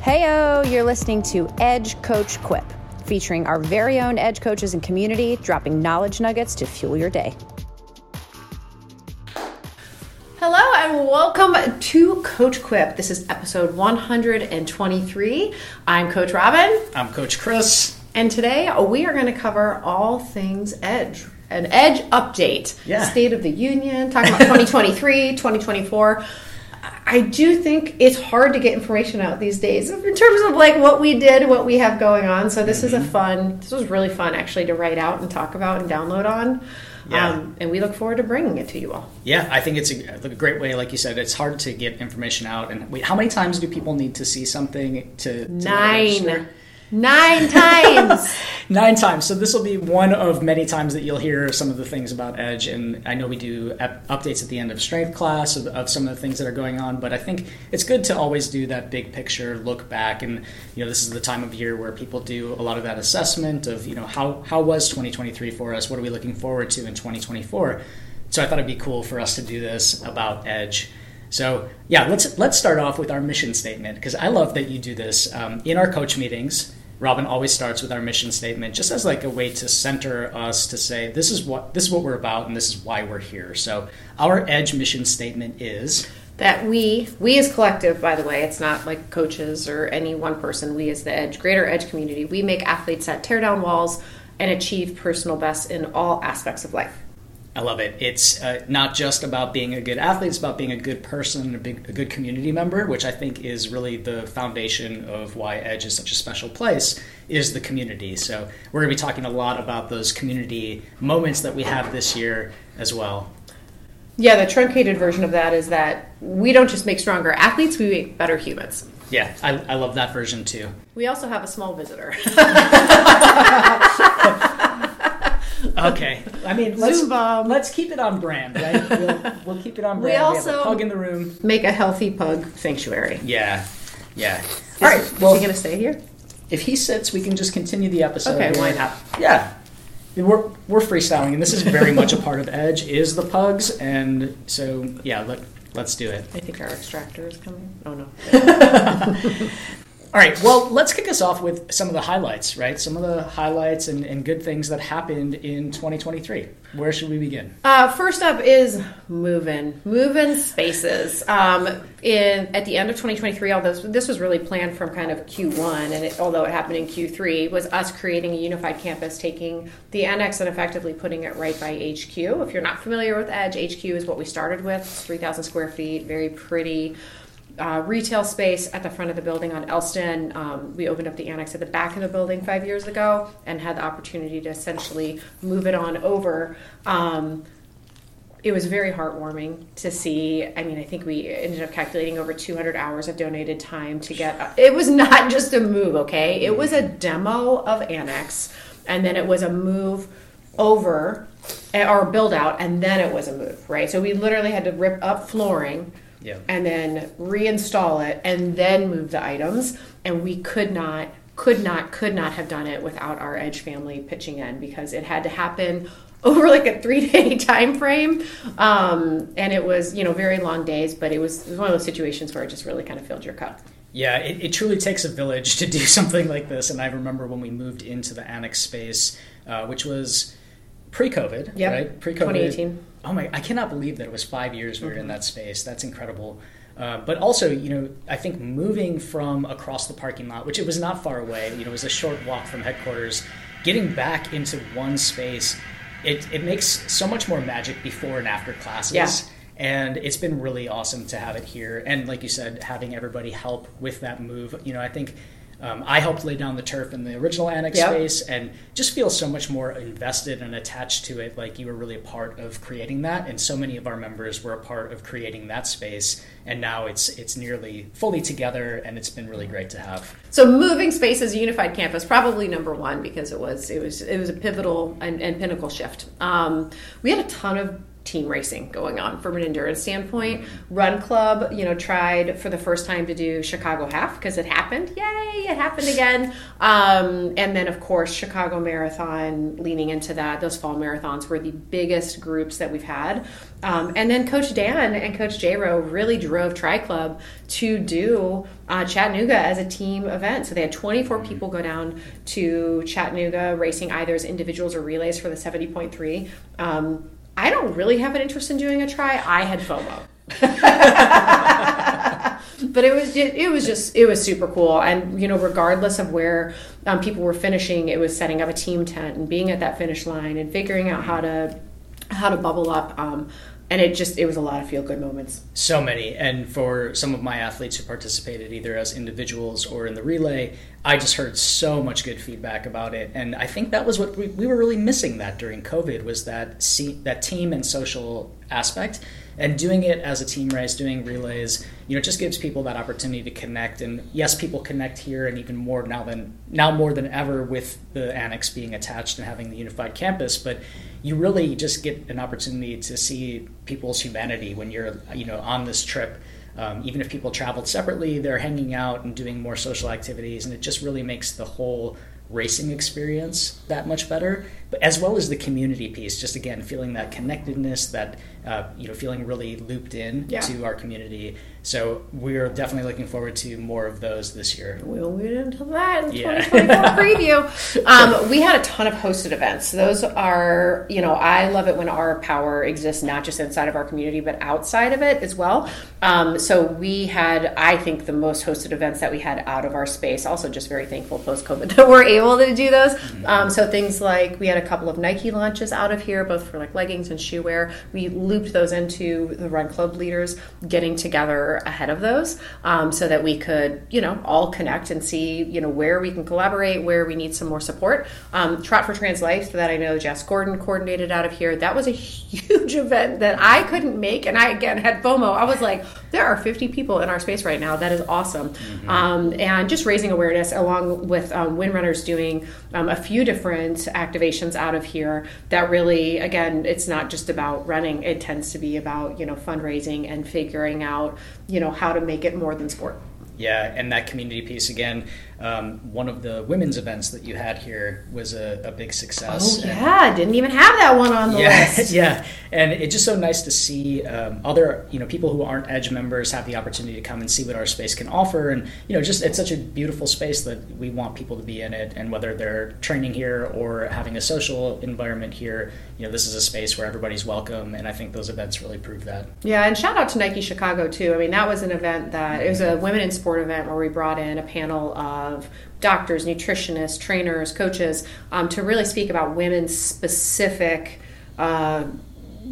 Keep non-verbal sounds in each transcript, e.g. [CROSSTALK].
Heyo, you're listening to Edge Coach Quip, featuring our very own Edge coaches and community, dropping knowledge nuggets to fuel your day. Hello and welcome to Coach Quip. This is episode 123. I'm Coach Robyn, I'm Coach Chris. and today we are going to cover all things Edge. An Edge update, Yeah. State of the Union, talking about [LAUGHS] 2023, 2024. I do think it's hard to get information out these days in terms of like what we did, what we have going on. So this is Mm-hmm. a fun. This was really fun actually to write out and talk about and download on. Yeah. Um, and we look forward to bringing it to you all. Yeah, I think it's a, a great way. Like you said, it's hard to get information out. And wait, how many times do people need to see something to to register? Nine. Times. [LAUGHS] Nine times. So this will be one of many times that you'll hear some of the things about Edge. And I know we do ep- updates at the end of strength class of, of some of the things that are going on. But I think it's good to always do that big picture look back. And you know, this is the time of year where people do a lot of that assessment of you know how how was 2023 for us? What are we looking forward to in 2024? So I thought it'd be cool for us to do this about Edge. So yeah, let's let's start off with our mission statement because I love that you do this um, in our coach meetings. Robyn always starts with our mission statement, just as like a way to center us to say this is what this is what we're about and this is why we're here. So our Edge mission statement is that we, we as collective, by the way, it's not like coaches or any one person, we as the Edge, greater Edge community, we make athletes that tear down walls and achieve personal best in all aspects of life. I love it. It's uh, not just about being a good athlete; it's about being a good person, a, big, a good community member, which I think is really the foundation of why Edge is such a special place. Is the community. So we're going to be talking a lot about those community moments that we have this year as well. Yeah, the truncated version of that is that we don't just make stronger athletes, we make better humans. Yeah, I, I love that version too. We also have a small visitor. [LAUGHS] [LAUGHS] Okay, I mean, let's Zoom bomb. let's keep it on brand, right? [LAUGHS] We'll, we'll keep it on We brand. We, have also- a pug in the room. make a healthy pug sanctuary. Yeah, yeah. All right, Is- well, is he going to stay here? if he sits, we can just continue the episode. Okay, why not? Yeah. We're, we're freestyling, and this is very much a part of Edge, is the pugs, and so, yeah, let, let's do it. I think our extractor is coming. Oh, no. [LAUGHS] All right, well, let's kick us off with some of the highlights, right? Some of the highlights and, and good things that happened in 2023. Where should we begin? Uh, first up is moving, moving spaces. Um, in at the end of 2023, although this, was really planned from kind of Q1, and it, although it happened in Q3, was us creating a unified campus, taking the annex and effectively putting it right by HQ. If you're not familiar with Edge, HQ is what we started with. 3,000 square feet, very pretty uh, retail space at the front of the building on Elston. Um, we opened up the annex at the back of the building five years ago and had the opportunity to essentially move it on over. Um, it was very heartwarming to see. I mean, I think we ended up calculating over 200 hours of donated time to get. It was not [LAUGHS] just a move, okay? It was a demo of Annex, and then it was a move over or build out, and then it was a move, right? So we literally had to rip up flooring Yeah. and then reinstall it and then move the items and we could not could not could not have done it without our edge family pitching in because it had to happen [LAUGHS] over like a three day [LAUGHS] time frame um, and it was you know very long days but it was, it was one of those situations where it just really kind of filled your cup Yeah, it, it truly takes a village [LAUGHS] to do something like this. And I remember when we moved into the annex space, uh, which was pre-COVID, Yep, right? Pre-COVID. 2018. Oh my! I cannot believe that it was five years we were in that space. That's incredible. Uh, but also, you know, I think moving from across the parking lot, which it was not far away, you know, it was a short walk from headquarters, getting back into one space, it, it makes so much more magic before and after classes. Yeah. And it's been really awesome to have it here. And like you said, having everybody help with that move. You know, I think um, I helped lay down the turf in the original annex Yep. space and just feel so much more invested and attached to it. Like you were really a part of creating that. And so many of our members were a part of creating that space. And now it's it's nearly fully together and it's been really great to have. So moving spaces, unified campus, probably number one because it was it was it was a pivotal and, and pinnacle shift. Um, we had a ton of team racing going on from an endurance standpoint. Run Club, you know, tried for the first time to do Chicago half because it happened. Yay, it happened again. Um, and then, of course, Chicago Marathon leaning into that. Those fall marathons were the biggest groups that we've had. Um, and then Coach Dan and Coach J-Ro really drove Tri Club to do uh, Chattanooga as a team event. So they had 24 people go down to Chattanooga racing either as individuals or relays for the 70.3. Um, I don't really have an interest in doing a tri. I had FOMO. [LAUGHS] but it was it, it, was just it was super cool and you know regardless of where um, people were finishing it was setting up a team tent and being at that finish line and figuring out how to how to bubble up um, and it just it was a lot of feel good moments. So many. And for some of my athletes who participated either as individuals or in the relay i just heard so much good feedback about it. And i think that was what we, we were really missing that during covid was that see, that team and social aspect and doing it as a team race doing relays you know just gives people that opportunity to connect. And yes people connect here and even more now than now more than ever with the annex being attached and having the unified campus. But you really just get an opportunity to see people's humanity when you're you know on this trip. Um, even if people traveled separately they're hanging out and doing more social activities. And it just really makes the whole racing experience that much better but as well as the community piece just again feeling that connectedness that uh, you know feeling really looped in yeah. to our community so we're definitely looking forward to more of those this year. We'll get into that in yeah. 2024 [LAUGHS] preview. Um, we had a ton of hosted events. Those are, you know, I love it when our power exists not just inside of our community but outside of it as well. Um, so we had, I think, the most hosted events that we had out of our space. Also, just very thankful post COVID [LAUGHS] that we're able to do those. Mm-hmm. Um, so things like we had a couple of Nike launches out of here, both for like leggings and shoe wear. We looped those into the Run Club leaders getting together ahead of those um, so that we could, you know, all connect and see, you know, where we can collaborate, where we need some more support. Um, Trot for Trans Life so that I know Jess Gordon coordinated out of here. That was a [LAUGHS] huge event that I couldn't make. And I, again, had FOMO. I was like, there are 50 people in our space right now. That is awesome. Mm-hmm. Um, and just raising awareness along with um, Windrunners doing um, a few different activations out of here that really, again, it's not just about running. It tends to be about, you know, fundraising and figuring out you know how to make it more than sport yeah and that community piece again um, one of the women's events that you had here was a, a big success. Oh yeah, and, didn't even have that one on the yeah, list. [LAUGHS] yeah, and it's just so nice to see um, other you know people who aren't Edge members have the opportunity to come and see what our space can offer, and you know just it's such a beautiful space that we want people to be in it, and whether they're training here or having a social environment here, you know this is a space where everybody's welcome, and I think those events really prove that. Yeah, and shout out to Nike Chicago too. I mean that was an event that it was a women in sport event where we brought in a panel of of doctors, nutritionists, trainers, coaches um, to really speak about women's specific. Uh,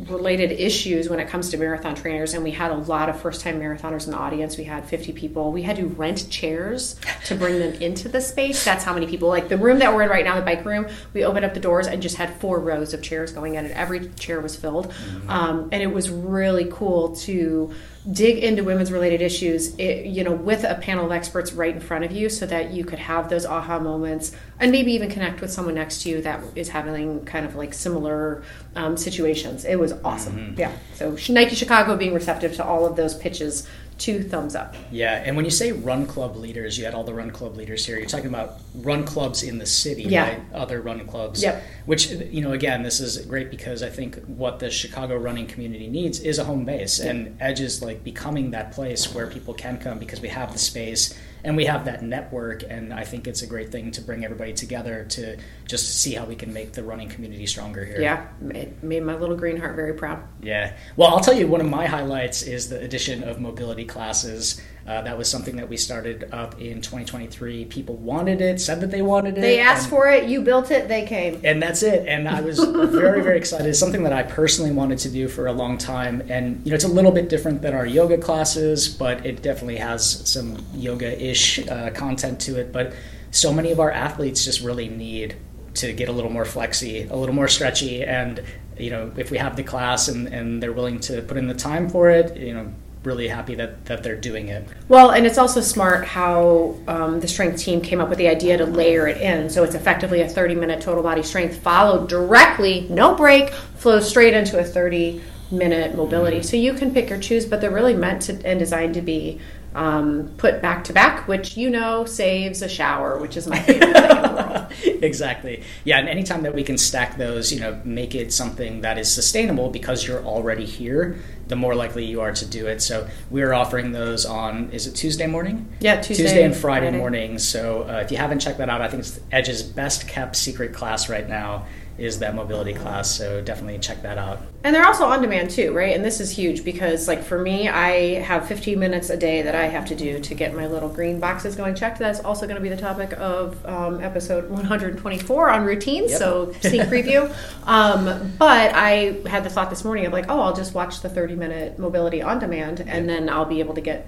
related issues when it comes to marathon trainers and we had a lot of first time marathoners in the audience we had 50 people we had to rent chairs to bring them into the space that's how many people like the room that we're in right now the bike room we opened up the doors and just had four rows of chairs going in and every chair was filled mm-hmm. um, and it was really cool to dig into women's related issues it, you know with a panel of experts right in front of you so that you could have those aha moments and maybe even connect with someone next to you that is having kind of like similar um, situations. It was awesome. Mm-hmm. yeah. So nike chicago being receptive to all of those pitches two thumbs up. Yeah, and when you say run club leaders, you had all the run club leaders here. You're talking about run clubs in the city, yeah. right? Other run clubs. Yep. Which you know, again, this is great because I think what the Chicago running community needs is a home base, yep. and Edge is like becoming that place where people can come because we have the space and we have that network and i think it's a great thing to bring everybody together to just see how we can make the running community stronger here. Yeah it made my little green heart very proud. Yeah. Well i'll tell you one of my highlights is the addition of mobility classes uh, that was something that we started up in 2023 people wanted it said that they wanted it they asked for it you built it they came. And that's it. And i was very very excited. It's something that i personally wanted to do for a long time. And you know it's a little bit different than our yoga classes but it definitely has some yoga ish uh, content to it, but so many of our athletes just really need to get a little more flexy, a little more stretchy, and you know if we have the class and, and they're willing to put in the time for it, you know really happy that, that they're doing it. Well, and it's also smart how um, the strength team came up with the idea to layer it in. So it's effectively a 30 minute total body strength followed directly, no break, flows straight into a 30 minute mobility. So you can pick or choose, but they're really meant to and designed to be um, put back to back, which you know saves a shower, which is my favorite thing in the world. [LAUGHS] exactly. Yeah, and anytime that we can stack those, you know, make it something that is sustainable because you're already here, the more likely you are to do it. So we're offering those on is it Tuesday morning? Yeah, Tuesday, Tuesday and Friday, Friday. mornings. So uh, if you haven't checked that out, I think it's Edge's best kept secret class right now is that mobility class. So definitely check that out. And they're also on demand too, right? And this is huge because, like, for me, I have 15 minutes a day that I have to do to get my little green boxes going checked. That's also going to be the topic of um, episode 124 on routines. Yep. So, [LAUGHS] sneak preview. um, but I had the thought this morning of, like, oh, I'll just watch the 30 minute mobility on demand and then I'll be able to get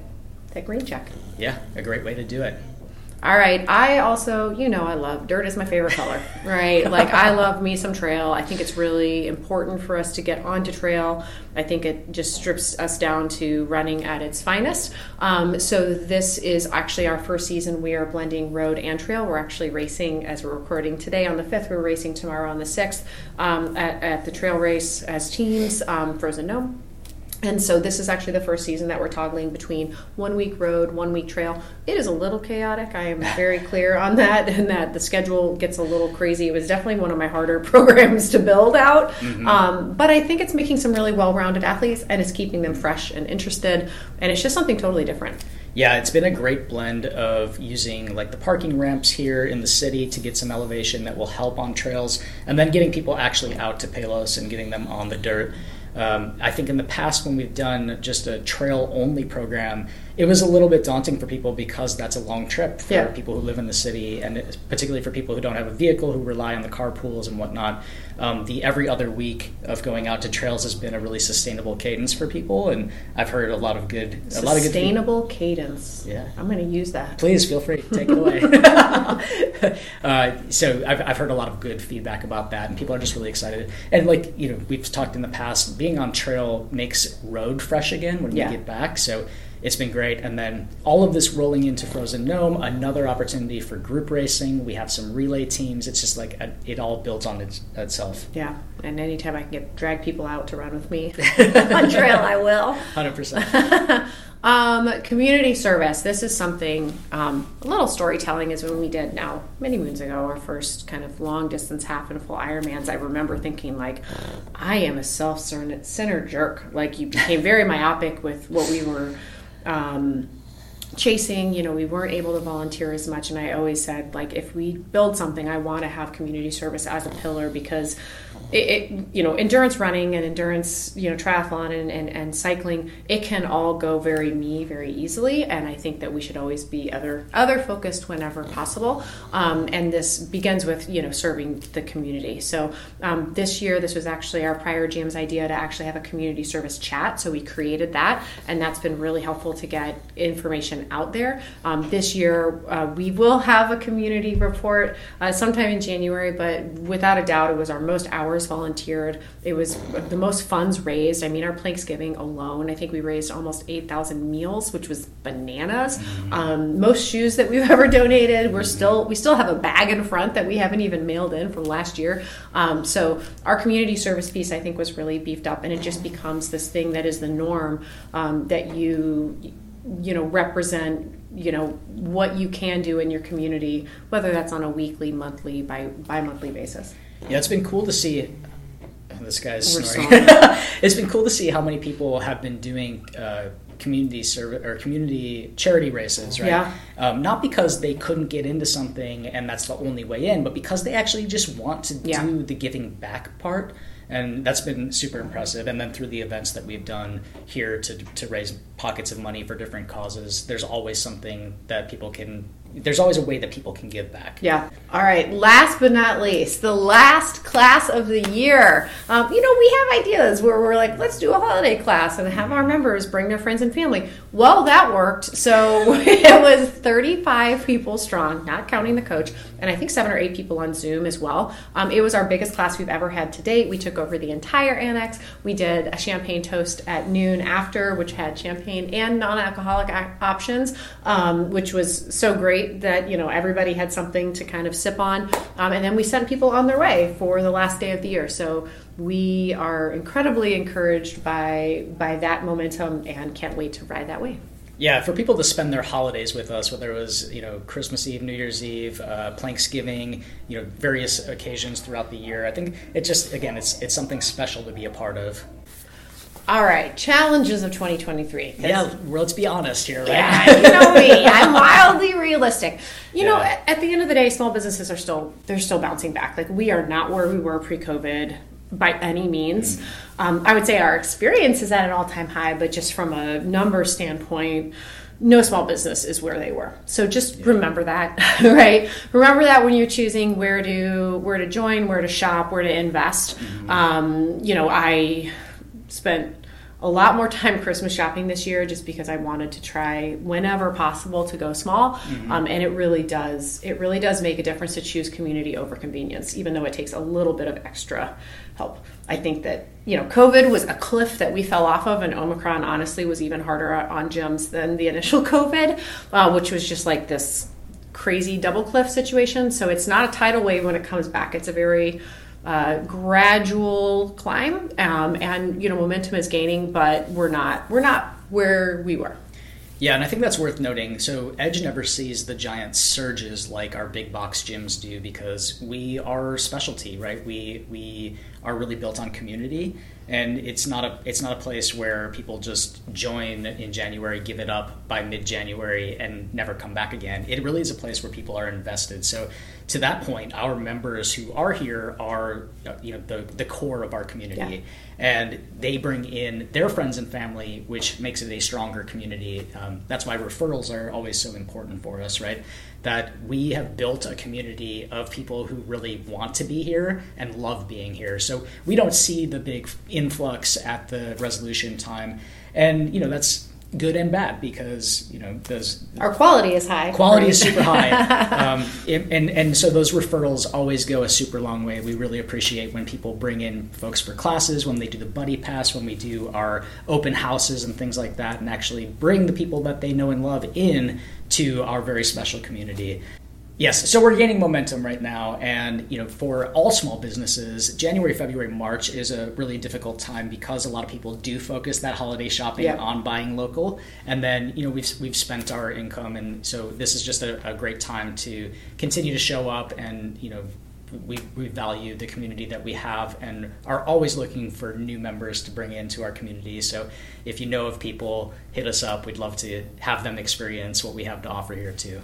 that green check. Yeah, a great way to do it. All right. I also, you know, I love dirt is my favorite color, right? [LAUGHS] like I love me some trail. I think it's really important for us to get onto trail. I think it just strips us down to running at its finest. Um, so this is actually our first season. We are blending road and trail. We're actually racing as we're recording today on the fifth. We're racing tomorrow on the sixth um, at, at the trail race as teams, um, Frozen Gnome. And so this is actually the first season that we're toggling between one week road, one week trail. It is a little chaotic. I am very [LAUGHS] clear on that, and that the schedule gets a little crazy. It was definitely one of my harder [LAUGHS] programs to build out, um, but I think it's making some really well-rounded athletes, and it's keeping them fresh and interested, and it's just something totally different. Yeah, it's been a great blend of using like the parking ramps here in the city to get some elevation that will help on trails, and then getting people actually out to Palos and getting them on the dirt. Um, I think in the past, when we've done just a trail only program, it was a little bit daunting for people because that's a long trip for Yeah. people who live in the city, and it- particularly for people who don't have a vehicle, who rely on the carpools and whatnot. Um, the every other week of going out to trails has been a really sustainable cadence for people, and I've heard a lot of good, a lot of good. Sustainable cadence. Yeah. I'm going to use that. Please feel free, take it away. [LAUGHS] uh, so I've, I've heard a lot of good feedback about that, and people are just really excited. And like you know, we've talked in the past, being on trail makes road fresh again when Yeah. we get back. So it's been great. And then all of this rolling into Frozen Gnome, another opportunity for group racing. We have some relay teams. It's just like a, it all builds on its, itself. Yeah, and anytime I can get drag people out to run with me [LAUGHS] on trail, I will. Hundred percent. [LAUGHS] Um, community service. This is something, um, a little storytelling is when we did now, many moons ago, our first kind of long distance half and full Ironmans. I remember thinking, like, I am a self centered jerk. Like, you became very myopic with what we were. Um, chasing you know we weren't able to volunteer as much. And i always said like if we build something i want to have community service as a pillar because it, it you know endurance running and endurance you know triathlon and, and, and cycling it can all go very me very easily. And i think that we should always be other other focused whenever possible. Um, and this begins with you know serving the community. So um, this year this was actually our prior GM's idea to actually have a community service chat. So we created that and that's been really helpful to get information out there. Um, this year uh, we will have a community report uh, sometime in january but without a doubt it was our most hours volunteered. It was the most funds raised. I mean our planksgiving alone i think we raised almost 8000 meals which was bananas. Um, most shoes that we've [LAUGHS] ever donated we're still we still have a bag in front that we haven't even mailed in from last year. Um, so our community service piece i think was really beefed up and it just becomes this thing that is the norm um, that you you know represent you know what you can do in your community whether that's on a weekly monthly by bi-monthly basis Yeah, it's been cool to see. This guy's snoring. [LAUGHS] it's been cool to see how many people have been doing uh, community service or community charity races, right? Yeah. Um, not because they couldn't get into something and that's the only way in, but because they actually just want to Yeah. do the giving back part. And that's been super impressive. And then through the events that we've done here to, to raise pockets of money for different causes, there's always something that people can, there's always a way that people can give back. Yeah. All right. Last but not least, the last class of the year. Um, you know, we have ideas where we're like, let's do a holiday class and have our members bring their friends and family. Well, that worked. So [LAUGHS] it was 35 people strong, not counting the coach, and I think seven or eight people on Zoom as well. Um, it was our biggest class we've ever had to date. We took over the entire annex. We did a champagne toast at noon after, which had champagne and non alcoholic options, um, which was so great great that you know everybody had something to kind of sip on, um, and then we sent people on their way for the last day of the year. So we are incredibly encouraged by by that momentum and can't wait to ride that wave. Yeah, for people to spend their holidays with us, whether it was you know Christmas Eve, New Year's Eve, uh, Thanksgiving, you know various occasions throughout the year, I think it just again it's it's something special to be a part of. All right, challenges of 2023. Yeah, let's be honest here, right? Yeah, you know me. I'm [LAUGHS] wildly realistic. You know, at, at the end of the day, small businesses are still they're still bouncing back. Like we are not where we were pre-COVID by any means. Mm-hmm. Um, I would say our experience is at an all-time high, but just from a number standpoint, no small business is where they were. So just yeah. remember that, [LAUGHS] right? Remember that when you're choosing where to where to join, where to shop, where to invest. Mm-hmm. Um, you know, I spent a lot more time Christmas shopping this year just because I wanted to try whenever possible to go small. Mm-hmm. Um, and it really does it really does make a difference to choose community over convenience, even though it takes a little bit of extra help. I think that you know COVID was a cliff that we fell off of, and Omicron honestly was even harder on gyms than the initial [LAUGHS] COVID, uh, which was just like this crazy double cliff situation. So it's not a tidal wave when it comes back. It's a very uh, gradual climb, um, and you know momentum is gaining, but we're not we're not where we were. Yeah, and I think that's worth noting. So Edge never sees the giant surges like our big box gyms do because we are specialty, right? We we are really built on community, and it's not a it's not a place where people just join in January, give it up by mid January, and never come back again. It really is a place where people are invested. So to that point, our members who are here are you know the the core of our community, yeah. and they bring in their friends and family, which makes it a stronger community. Um, that's why referrals are always so important for us, right? That we have built a community of people who really want to be here and love being here. So we don't see the big influx at the resolution time, and you know that's good and bad because you know those our quality is high. Quality is super high, [LAUGHS] um, it, and and so those referrals always go a super long way. We really appreciate when people bring in folks for classes, when they do the buddy pass, when we do our open houses and things like that, and actually bring the people that they know and love in to our very special community. Yes, so we're gaining momentum right now, and you know, for all small businesses, January, February, March is a really difficult time because a lot of people do focus that holiday shopping yeah. on buying local, and then you know we've we've spent our income, and so this is just a, a great time to continue to show up, and you know, we we value the community that we have, and are always looking for new members to bring into our community. So if you know of people, hit us up. We'd love to have them experience what we have to offer here too.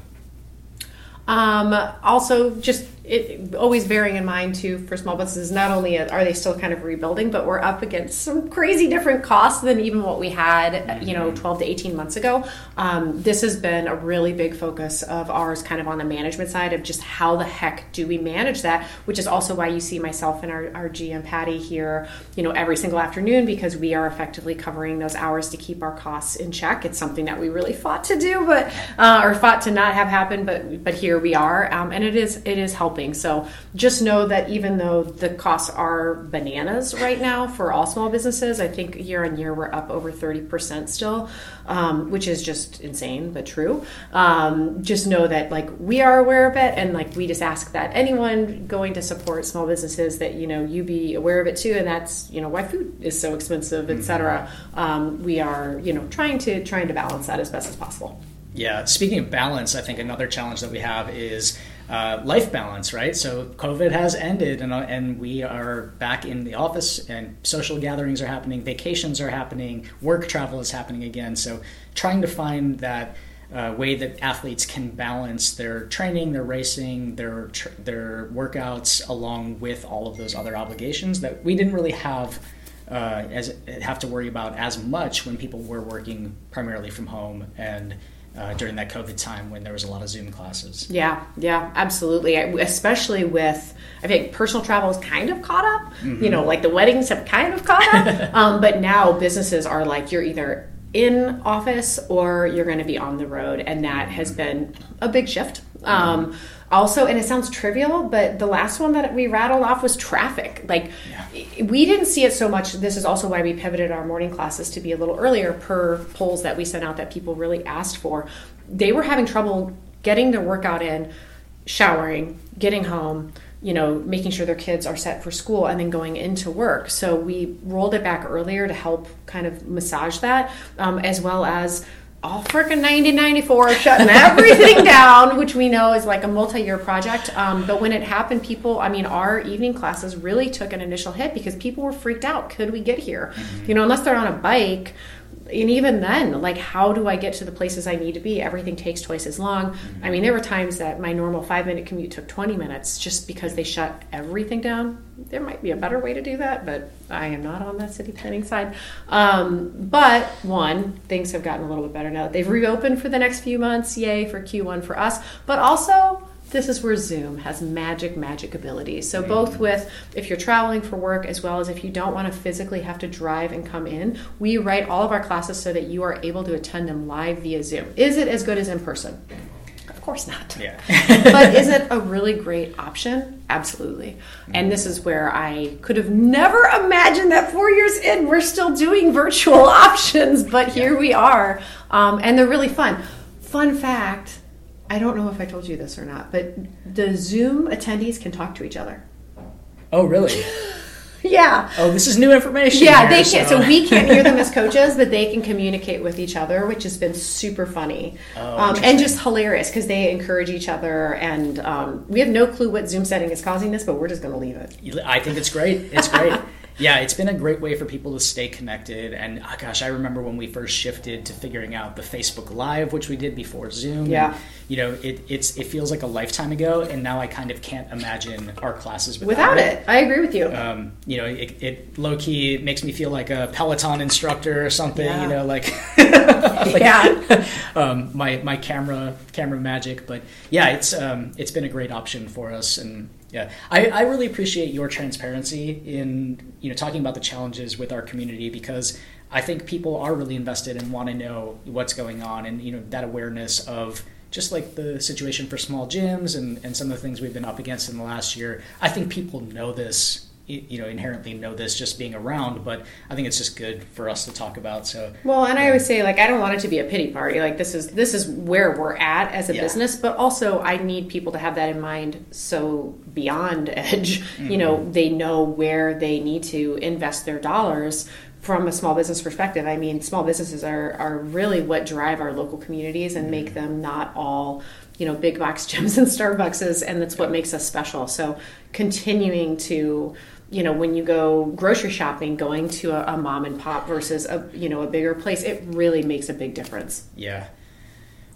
Um, also, just it, always bearing in mind too for small businesses, not only are they still kind of rebuilding, but we're up against some crazy different costs than even what we had, you know, 12 to 18 months ago. Um, this has been a really big focus of ours, kind of on the management side of just how the heck do we manage that, which is also why you see myself and our, our GM Patty here, you know, every single afternoon because we are effectively covering those hours to keep our costs in check. It's something that we really fought to do, but uh, or fought to not have happen, but but here we are, um, and it is it is helping. So just know that even though the costs are bananas right now for all small businesses, I think year on year we're up over 30% still, um, which is just insane, but true. Um, just know that like we are aware of it and like we just ask that anyone going to support small businesses that, you know, you be aware of it too. And that's, you know, why food is so expensive, etc. cetera. Mm-hmm. Um, we are, you know, trying to, trying to balance that as best as possible. Yeah. Speaking of balance, I think another challenge that we have is uh, life balance, right? So COVID has ended, and, uh, and we are back in the office, and social gatherings are happening, vacations are happening, work travel is happening again. So trying to find that uh, way that athletes can balance their training, their racing, their tr- their workouts, along with all of those other obligations that we didn't really have. Uh, as have to worry about as much when people were working primarily from home and uh, during that COVID time when there was a lot of Zoom classes. Yeah, yeah, absolutely. Especially with, I think personal travel is kind of caught up. Mm-hmm. You know, like the weddings have kind of caught up. [LAUGHS] um, but now businesses are like, you're either in office or you're going to be on the road. And that has mm-hmm. been a big shift. Um, mm-hmm. Also, and it sounds trivial, but the last one that we rattled off was traffic. Like, yeah. we didn't see it so much. This is also why we pivoted our morning classes to be a little earlier per polls that we sent out that people really asked for. They were having trouble getting their workout in, showering, getting home, you know, making sure their kids are set for school and then going into work. So we rolled it back earlier to help kind of massage that, um, as well as all freaking 1994 shutting everything [LAUGHS] down, which we know is like a multi-year project. Um, but when it happened, people, I mean, our evening classes really took an initial hit because people were freaked out. Could we get here? Mm-hmm. You know, unless they're on a bike and even then, like, how do I get to the places I need to be? Everything takes twice as long. Mm-hmm. I mean, there were times that my normal five minute commute took 20 minutes just because they shut everything down. There might be a better way to do that, but I am not on that city planning side. Um, but one, things have gotten a little bit better now that they've reopened for the next few months. Yay for Q1 for us. But also, this is where Zoom has magic, magic abilities. So, both with if you're traveling for work as well as if you don't want to physically have to drive and come in, we write all of our classes so that you are able to attend them live via Zoom. Is it as good as in person? Of course not. Yeah. [LAUGHS] but is it a really great option? Absolutely. And this is where I could have never imagined that four years in, we're still doing virtual [LAUGHS] options, but here we are. Um, and they're really fun. Fun fact I don't know if I told you this or not, but the Zoom attendees can talk to each other. Oh, really? [LAUGHS] yeah. Oh, this is new information. Yeah, here, they can. So. so. we can't hear them as [LAUGHS] coaches, but they can communicate with each other, which has been super funny oh, um, and just hilarious because they encourage each other. And um, we have no clue what Zoom setting is causing this, but we're just going to leave it. I think it's great. It's great. [LAUGHS] yeah, it's been a great way for people to stay connected. And oh gosh, I remember when we first shifted to figuring out the Facebook Live, which we did before Zoom. Yeah. And, you know, it, it's it feels like a lifetime ago, and now I kind of can't imagine our classes without, without it. it. I agree with you. Um, you know, it, it low key makes me feel like a Peloton instructor or something. Yeah. You know, like, [LAUGHS] like yeah, [LAUGHS] um, my my camera camera magic. But yeah, it's um, it's been a great option for us, and yeah, I, I really appreciate your transparency in you know talking about the challenges with our community because I think people are really invested and want to know what's going on and you know that awareness of just like the situation for small gyms and, and some of the things we've been up against in the last year. I think people know this you know inherently know this just being around but i think it's just good for us to talk about so. Well and i always say like i don't want it to be a pity party. Like this is this is where we're at as a yeah. business but also i need people to have that in mind so beyond [LAUGHS] edge. Mm-hmm. you know they know where they need to invest their dollars from a small business perspective. I mean small businesses are are really what drive our local communities and mm-hmm. make them not all you know big box [LAUGHS] gyms and starbuckses and that's what makes us special. So continuing to you know when you go grocery shopping going to a, a, mom and pop versus a you know a bigger place it really makes a big difference. Yeah.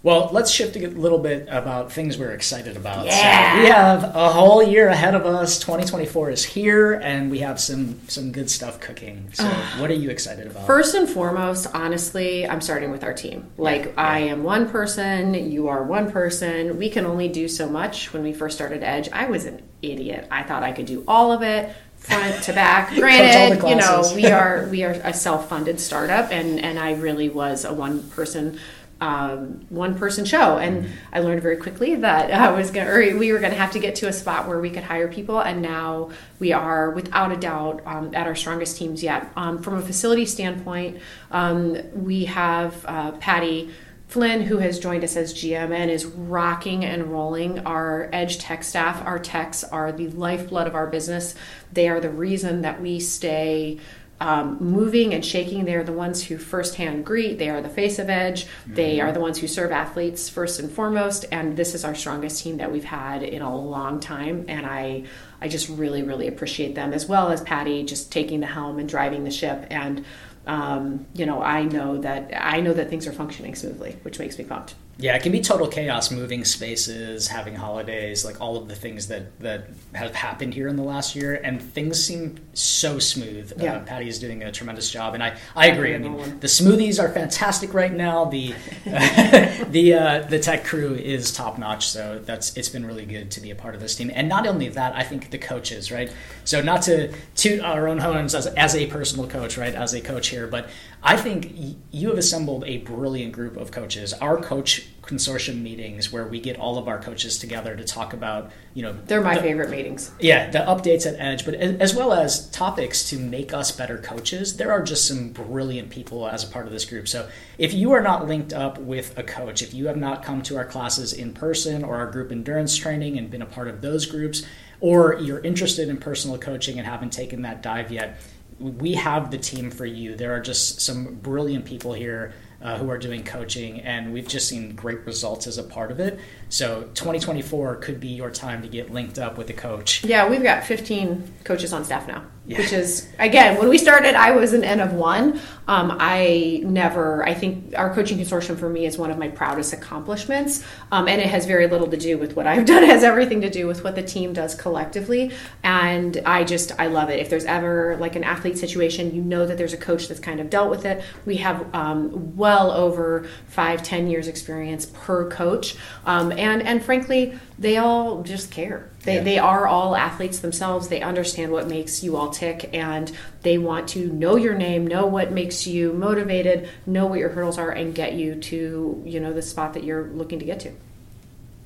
Well let's shift a little bit about things we're excited about. Yeah. So we have a whole year ahead of us. 2024 is here and we have some some good stuff cooking. So what are you excited about? First and foremost honestly i'm starting with our team. Like yeah. i am one person you are one person. We can only do so much. When we first started edge i was an idiot. I thought i could do all of it front to back. Granted, you know, we are we are a self-funded startup, and and I really was a one-person. Um, one person show and mm-hmm. I learned very quickly that I was going or we were going to have to get to a spot where we could hire people and now we are without a doubt um, at our strongest teams yet um, from a facility standpoint um, we have uh, Patty Flynn, who has joined us as GM and is rocking and rolling our Edge tech staff. Our techs are the lifeblood of our business. They are the reason that we stay um, moving and shaking. They are the ones who firsthand greet. They are the face of Edge. They mm-hmm. are the ones who serve athletes first and foremost. And this is our strongest team that we've had in a long time. And I, I just really, really appreciate them as well as Patty just taking the helm and driving the ship and um, you know, I know that I know that things are functioning smoothly, which makes me pumped. Yeah, it can be total chaos moving spaces, having holidays, like all of the things that that have happened here in the last year, and things seem so smooth. Uh, yeah. Uh, Patty is doing a tremendous job, and I, I agree. I mean, the smoothies are fantastic right now. The uh, [LAUGHS] [LAUGHS] the uh, the tech crew is top notch, so that's it's been really good to be a part of this team. And not only that, I think the coaches, right? So not to toot our own horns as as a personal coach, right? As a coach here, but I think y- you have assembled a brilliant group of coaches. Our coach consortium meetings, where we get all of our coaches together to talk about, you know, They're my the- favorite meetings. yeah, the updates at Edge, but as well as topics to make us better coaches. There are just some brilliant people as a part of this group. So if you are not linked up with a coach, if you have not come to our classes in person or our group endurance training and been a part of those groups, or you're interested in personal coaching and haven't taken that dive yet, we have the team for you. There are just some brilliant people here uh, who are doing coaching, and we've just seen great results as a part of it. So 2024 could be your time to get linked up with a coach. Yeah, we've got 15 coaches on staff now, Yeah. which is again when we started, I was an N of one. Um, I never. I think our coaching consortium for me is one of my proudest accomplishments, um, and it has very little to do with what I've [LAUGHS] done. It has everything to do with what the team does collectively, and I just I love it. If there's ever like an athlete situation, you know that there's a coach that's kind of dealt with it. We have um, well over five, ten years experience per coach, um, and and frankly, they all just care. They, Yeah. they are all athletes themselves. They understand what makes you all tick and they want to know your name, know what makes you motivated, know what your hurdles are and get you to, you know, the spot that you're looking to get to.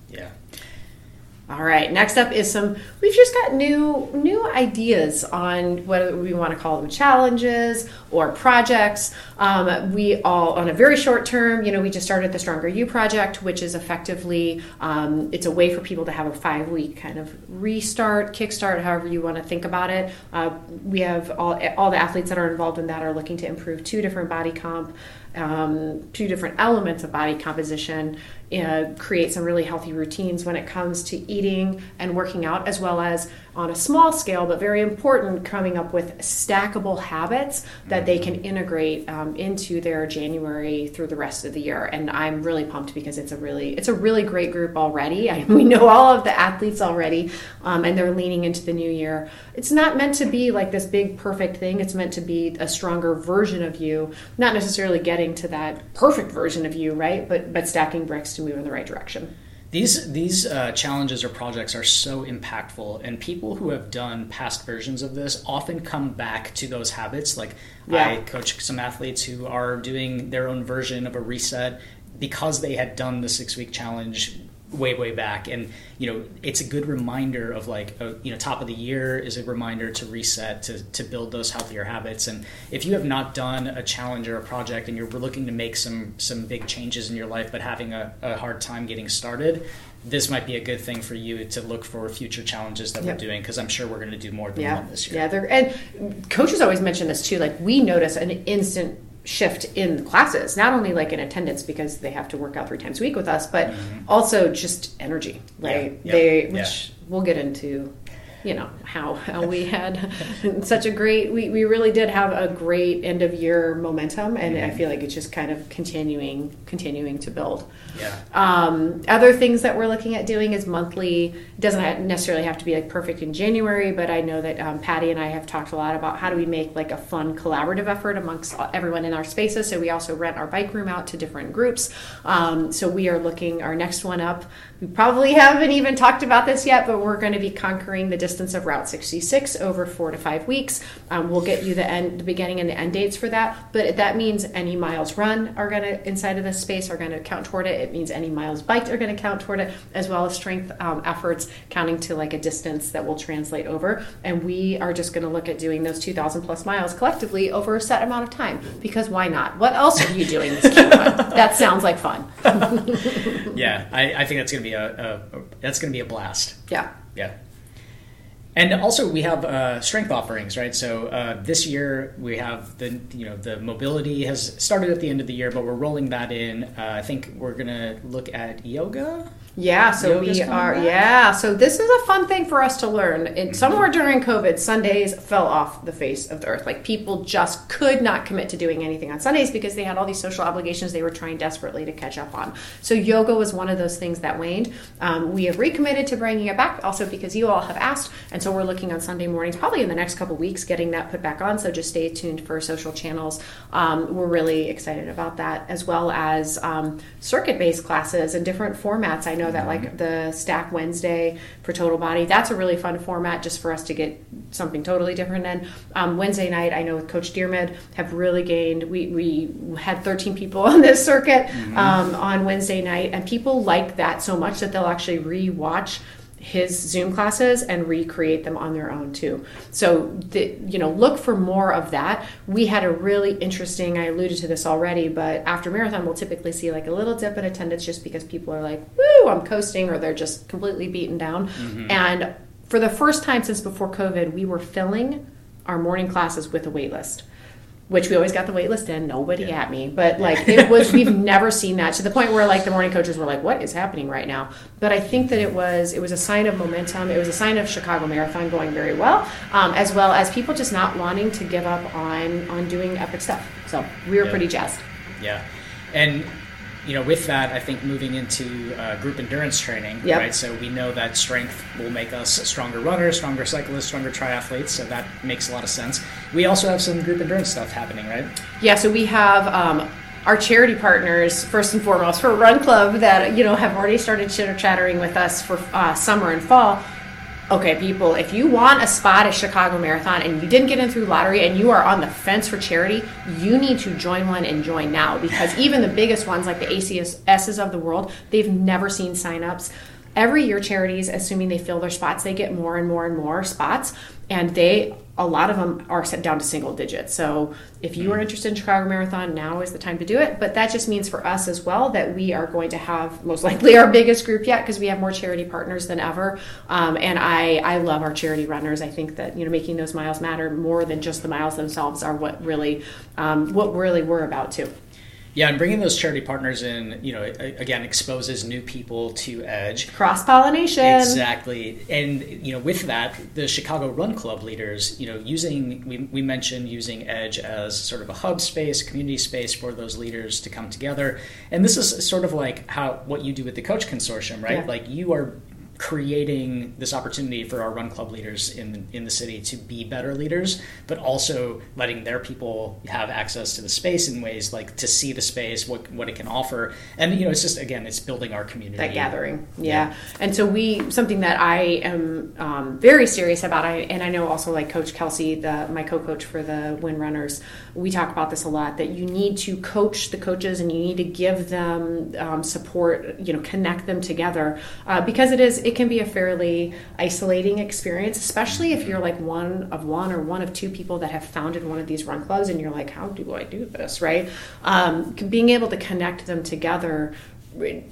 Yeah. All right, next up is some we've just got new new ideas on whether we want to call them challenges or projects. Um, we all on a very short term, you know, we just started the Stronger You project, which is effectively um, it's a way for people to have a five week kind of restart, kickstart, however you want to think about it. Uh, we have all all the athletes that are involved in that are looking to improve two different body comp um, two different elements of body composition, uh, create some really healthy routines when it comes to eating and working out, as well as on a small scale, but very important, coming up with stackable habits that they can integrate um, into their January through the rest of the year. And I'm really pumped because it's a really it's a really great group already. [LAUGHS] I, we know all of the athletes already, um, and they're leaning into the new year. It's not meant to be like this big perfect thing. It's meant to be a stronger version of you, not necessarily getting to that perfect version of you, right? But but stacking bricks to move in the right direction. These these uh, challenges or projects are so impactful, and people who have done past versions of this often come back to those habits. Like Yeah. I coach some athletes who are doing their own version of a reset because they had done the six week challenge way way back and you know it's a good reminder of like a, you know top of the year is a reminder to reset to, to build those healthier habits and if you have not done a challenge or a project and you're looking to make some some big changes in your life but having a, a hard time getting started this might be a good thing for you to look for future challenges that Yep. we're doing because i'm sure we're going to do more than Yeah, one this year yeah. And coaches always mention this too. Like we notice an instant shift in classes, not only like in attendance because they have to work out three times a week with us, but also just energy. Right? Mm-hmm. Yeah, They, yeah, which we'll get into. You know how how we had [LAUGHS] such a great we, we really did have a great end of year momentum and Mm-hmm. I feel like it's just kind of continuing continuing to build. yeah Um, other things that we're looking at doing is monthly. It doesn't necessarily have to be like perfect in January, but I know that um, Patty and I have talked a lot about how do we make like a fun collaborative effort amongst everyone in our spaces. So we also rent our bike room out to different groups. Um, so we are looking our next one up. We probably haven't even talked about this yet, but we're going to be conquering the distance of Route 66 over four to five weeks. Um, we'll get you the end, the beginning and the end dates for that. But that means any miles run are going to inside of this space are going to count toward it. It means any miles biked are going to count toward it, as well as strength um, efforts counting to like a distance that will translate over. And we are just going to look at doing those 2,000 plus miles collectively over a set amount of time because why not? What else are you doing this [LAUGHS] Q1? that sounds like fun. [LAUGHS] [LAUGHS] yeah I, I think that's going to be a, a that's going to be a blast Yeah. Yeah. And also we have uh, strength offerings, right? So uh, this year we have the you know the mobility has started at the end of the year, but we're rolling that in. Uh, I think we're gonna look at yoga. Yeah, so Yoga's we are. back? Yeah, so this is a fun thing for us to learn. And somewhere during COVID, Sundays fell off the face of the earth. Like people just could not commit to doing anything on Sundays because they had all these social obligations they were trying desperately to catch up on. So yoga was one of those things that waned. Um, we have recommitted to bringing it back, also because you all have asked, and so we're looking on Sunday mornings, probably in the next couple weeks, getting that put back on. So just stay tuned for social channels. Um, we're really excited about that, as well as um, circuit based classes and different formats. I know that, like the Stack Wednesday for Total Body, that's a really fun format just for us to get something totally different. And um, Wednesday night, I know with Coach Dearmed have really gained, we, we had 13 people [LAUGHS] on this circuit um, on Wednesday night, and people like that so much that they'll actually re-watch his Zoom classes and recreate them on their own too. So, the, you know, look for more of that. We had a really interesting, I alluded to this already, but after marathon, we'll typically see like a little dip in attendance just because people are like, woo, I'm coasting, or they're just completely beaten down. Mm-hmm. And for the first time since before COVID, we were filling our morning classes with a wait list which we always got the wait list in, nobody at me. But like it was, we've [LAUGHS] never seen that to the point where like the morning coaches were like, "What is happening right now?" But I think that it was it was a sign of momentum. It was a sign of Chicago Marathon going very well, um, as well as people just not wanting to give up on on doing epic stuff. So we were Yeah. pretty jazzed. Yeah, and you know, with that, I think moving into uh, group endurance training, Yep. right? So we know that strength will make us stronger runners, stronger cyclists, stronger triathletes. So that makes a lot of sense. We also have some group endurance stuff happening, right? Yeah, so we have um, our charity partners first and foremost for Run Club that you know have already started chitter chattering with us for uh, summer and fall. Okay, people, if you want a spot at Chicago Marathon and you didn't get in through lottery and you are on the fence for charity, you need to join one and join now because [SIGHS] even the biggest ones like the ACSs of the world, they've never seen signups. Every year, charities, assuming they fill their spots, they get more and more and more spots, and they a lot of them are set down to single digits. So if you are interested in Chicago Marathon, now is the time to do it. But that just means for us as well that we are going to have most likely our biggest group yet because we have more charity partners than ever. Um, and I, I love our charity runners. I think that you know making those miles matter more than just the miles themselves are what really um, what really we're about too. Yeah, and bringing those charity partners in, you know, again exposes new people to Edge. Cross pollination. Exactly, and you know, with that, the Chicago Run Club leaders, you know, using we, we mentioned using Edge as sort of a hub space, community space for those leaders to come together, and this is sort of like how what you do with the Coach Consortium, right? Yeah. Like you are creating this opportunity for our run club leaders in in the city to be better leaders, but also letting their people have access to the space in ways like to see the space, what what it can offer, and you know, it's just again, it's building our community. that gathering yeah. and so we something that i am um, very serious about I, and i know also like coach kelsey the my co-coach for the win runners we talk about this a lot that you need to coach the coaches and you need to give them um, support you know connect them together uh, because it is it can be a fairly isolating experience especially if you're like one of one or one of two people that have founded one of these run clubs and you're like how do i do this right um, being able to connect them together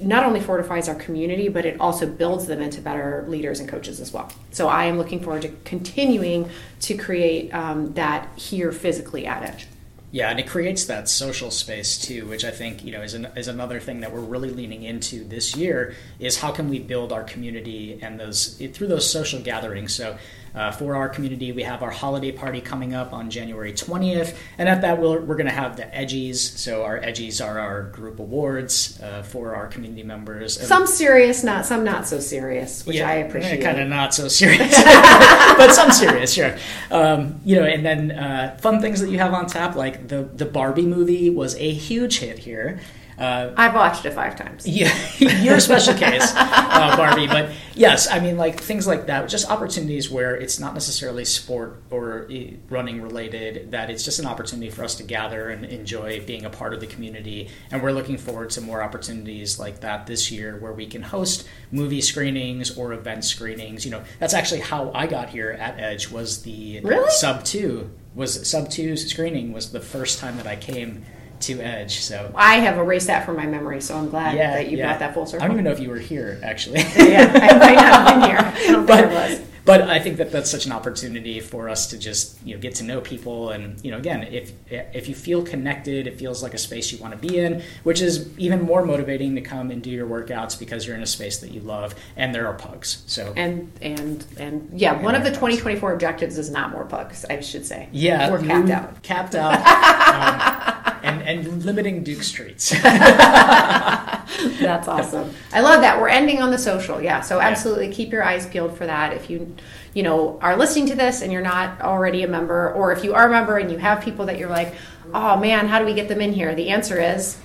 not only fortifies our community, but it also builds them into better leaders and coaches as well. So I am looking forward to continuing to create um, that here physically at Edge. Yeah, and it creates that social space too, which I think you know is an, is another thing that we're really leaning into this year. Is how can we build our community and those through those social gatherings. So. Uh, for our community, we have our holiday party coming up on January 20th, and at that we're, we're going to have the Edgies. So our Edgies are our group awards uh, for our community members. Some serious, not some not so serious, which yeah, I appreciate. Kind of not so serious, [LAUGHS] but some serious, sure. Um, you know, and then uh, fun things that you have on tap, like the the Barbie movie was a huge hit here. Uh, I've watched it five times. yeah, [LAUGHS] you're a special case, uh, Barbie. But yes, I mean, like things like that, just opportunities where it's not necessarily sport or eh, running related. That it's just an opportunity for us to gather and enjoy being a part of the community. And we're looking forward to more opportunities like that this year, where we can host movie screenings or event screenings. You know, that's actually how I got here at Edge. Was the Really? sub two was sub two screening was the first time that I came to Edge. So I have erased that from my memory, so I'm glad that you brought that full circle. I don't even know if you were here, actually. [LAUGHS] yeah, I might not have been here. I don't but, I but I think that that's such an opportunity for us to just you know get to know people, and you know again, if if you feel connected, it feels like a space you want to be in, which is even more motivating to come and do your workouts because you're in a space that you love, and there are pugs. So And and and yeah, one of the our 2024 objectives is not more pugs. I should say. yeah, we're capped out. Capped out. [LAUGHS] um, and, and limiting Duke streets. [LAUGHS] That's awesome. I love that. We're ending on the social. Yeah. So absolutely keep your eyes peeled for that. If you, you know, are listening to this and you're not already a member, or if you are a member and you have people that you're like, oh man, how do we get them in here? The answer is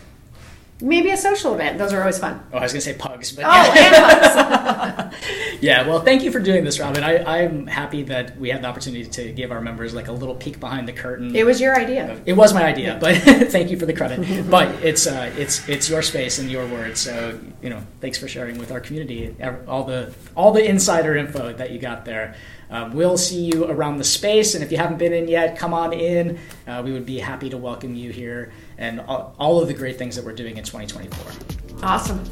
maybe a social event. Those are always fun. Oh, I was going to say pugs, but Oh, and hugs. [LAUGHS] [LAUGHS] yeah. Well, thank you for doing this, Robyn. I, I'm happy that we had the opportunity to give our members like a little peek behind the curtain. it was your idea. It was my idea, but [LAUGHS] thank you for the credit. [LAUGHS] But it's uh, it's it's your space and your words, so you know, thanks for sharing with our community all the all the insider info that you got there. Um, we'll see you around the space, and if you haven't been in yet, come on in. Uh, we would be happy to welcome you here and all, all of the great things that we're doing in 2024. Awesome.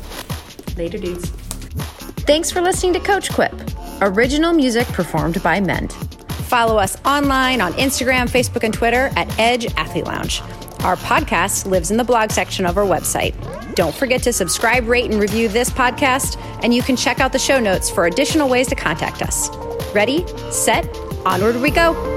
Later, dudes. Thanks for listening to Coach Quip, original music performed by Mend. Follow us online on Instagram, Facebook, and Twitter at Edge Athlete Lounge. Our podcast lives in the blog section of our website. Don't forget to subscribe, rate, and review this podcast, and you can check out the show notes for additional ways to contact us. Ready, set, onward we go.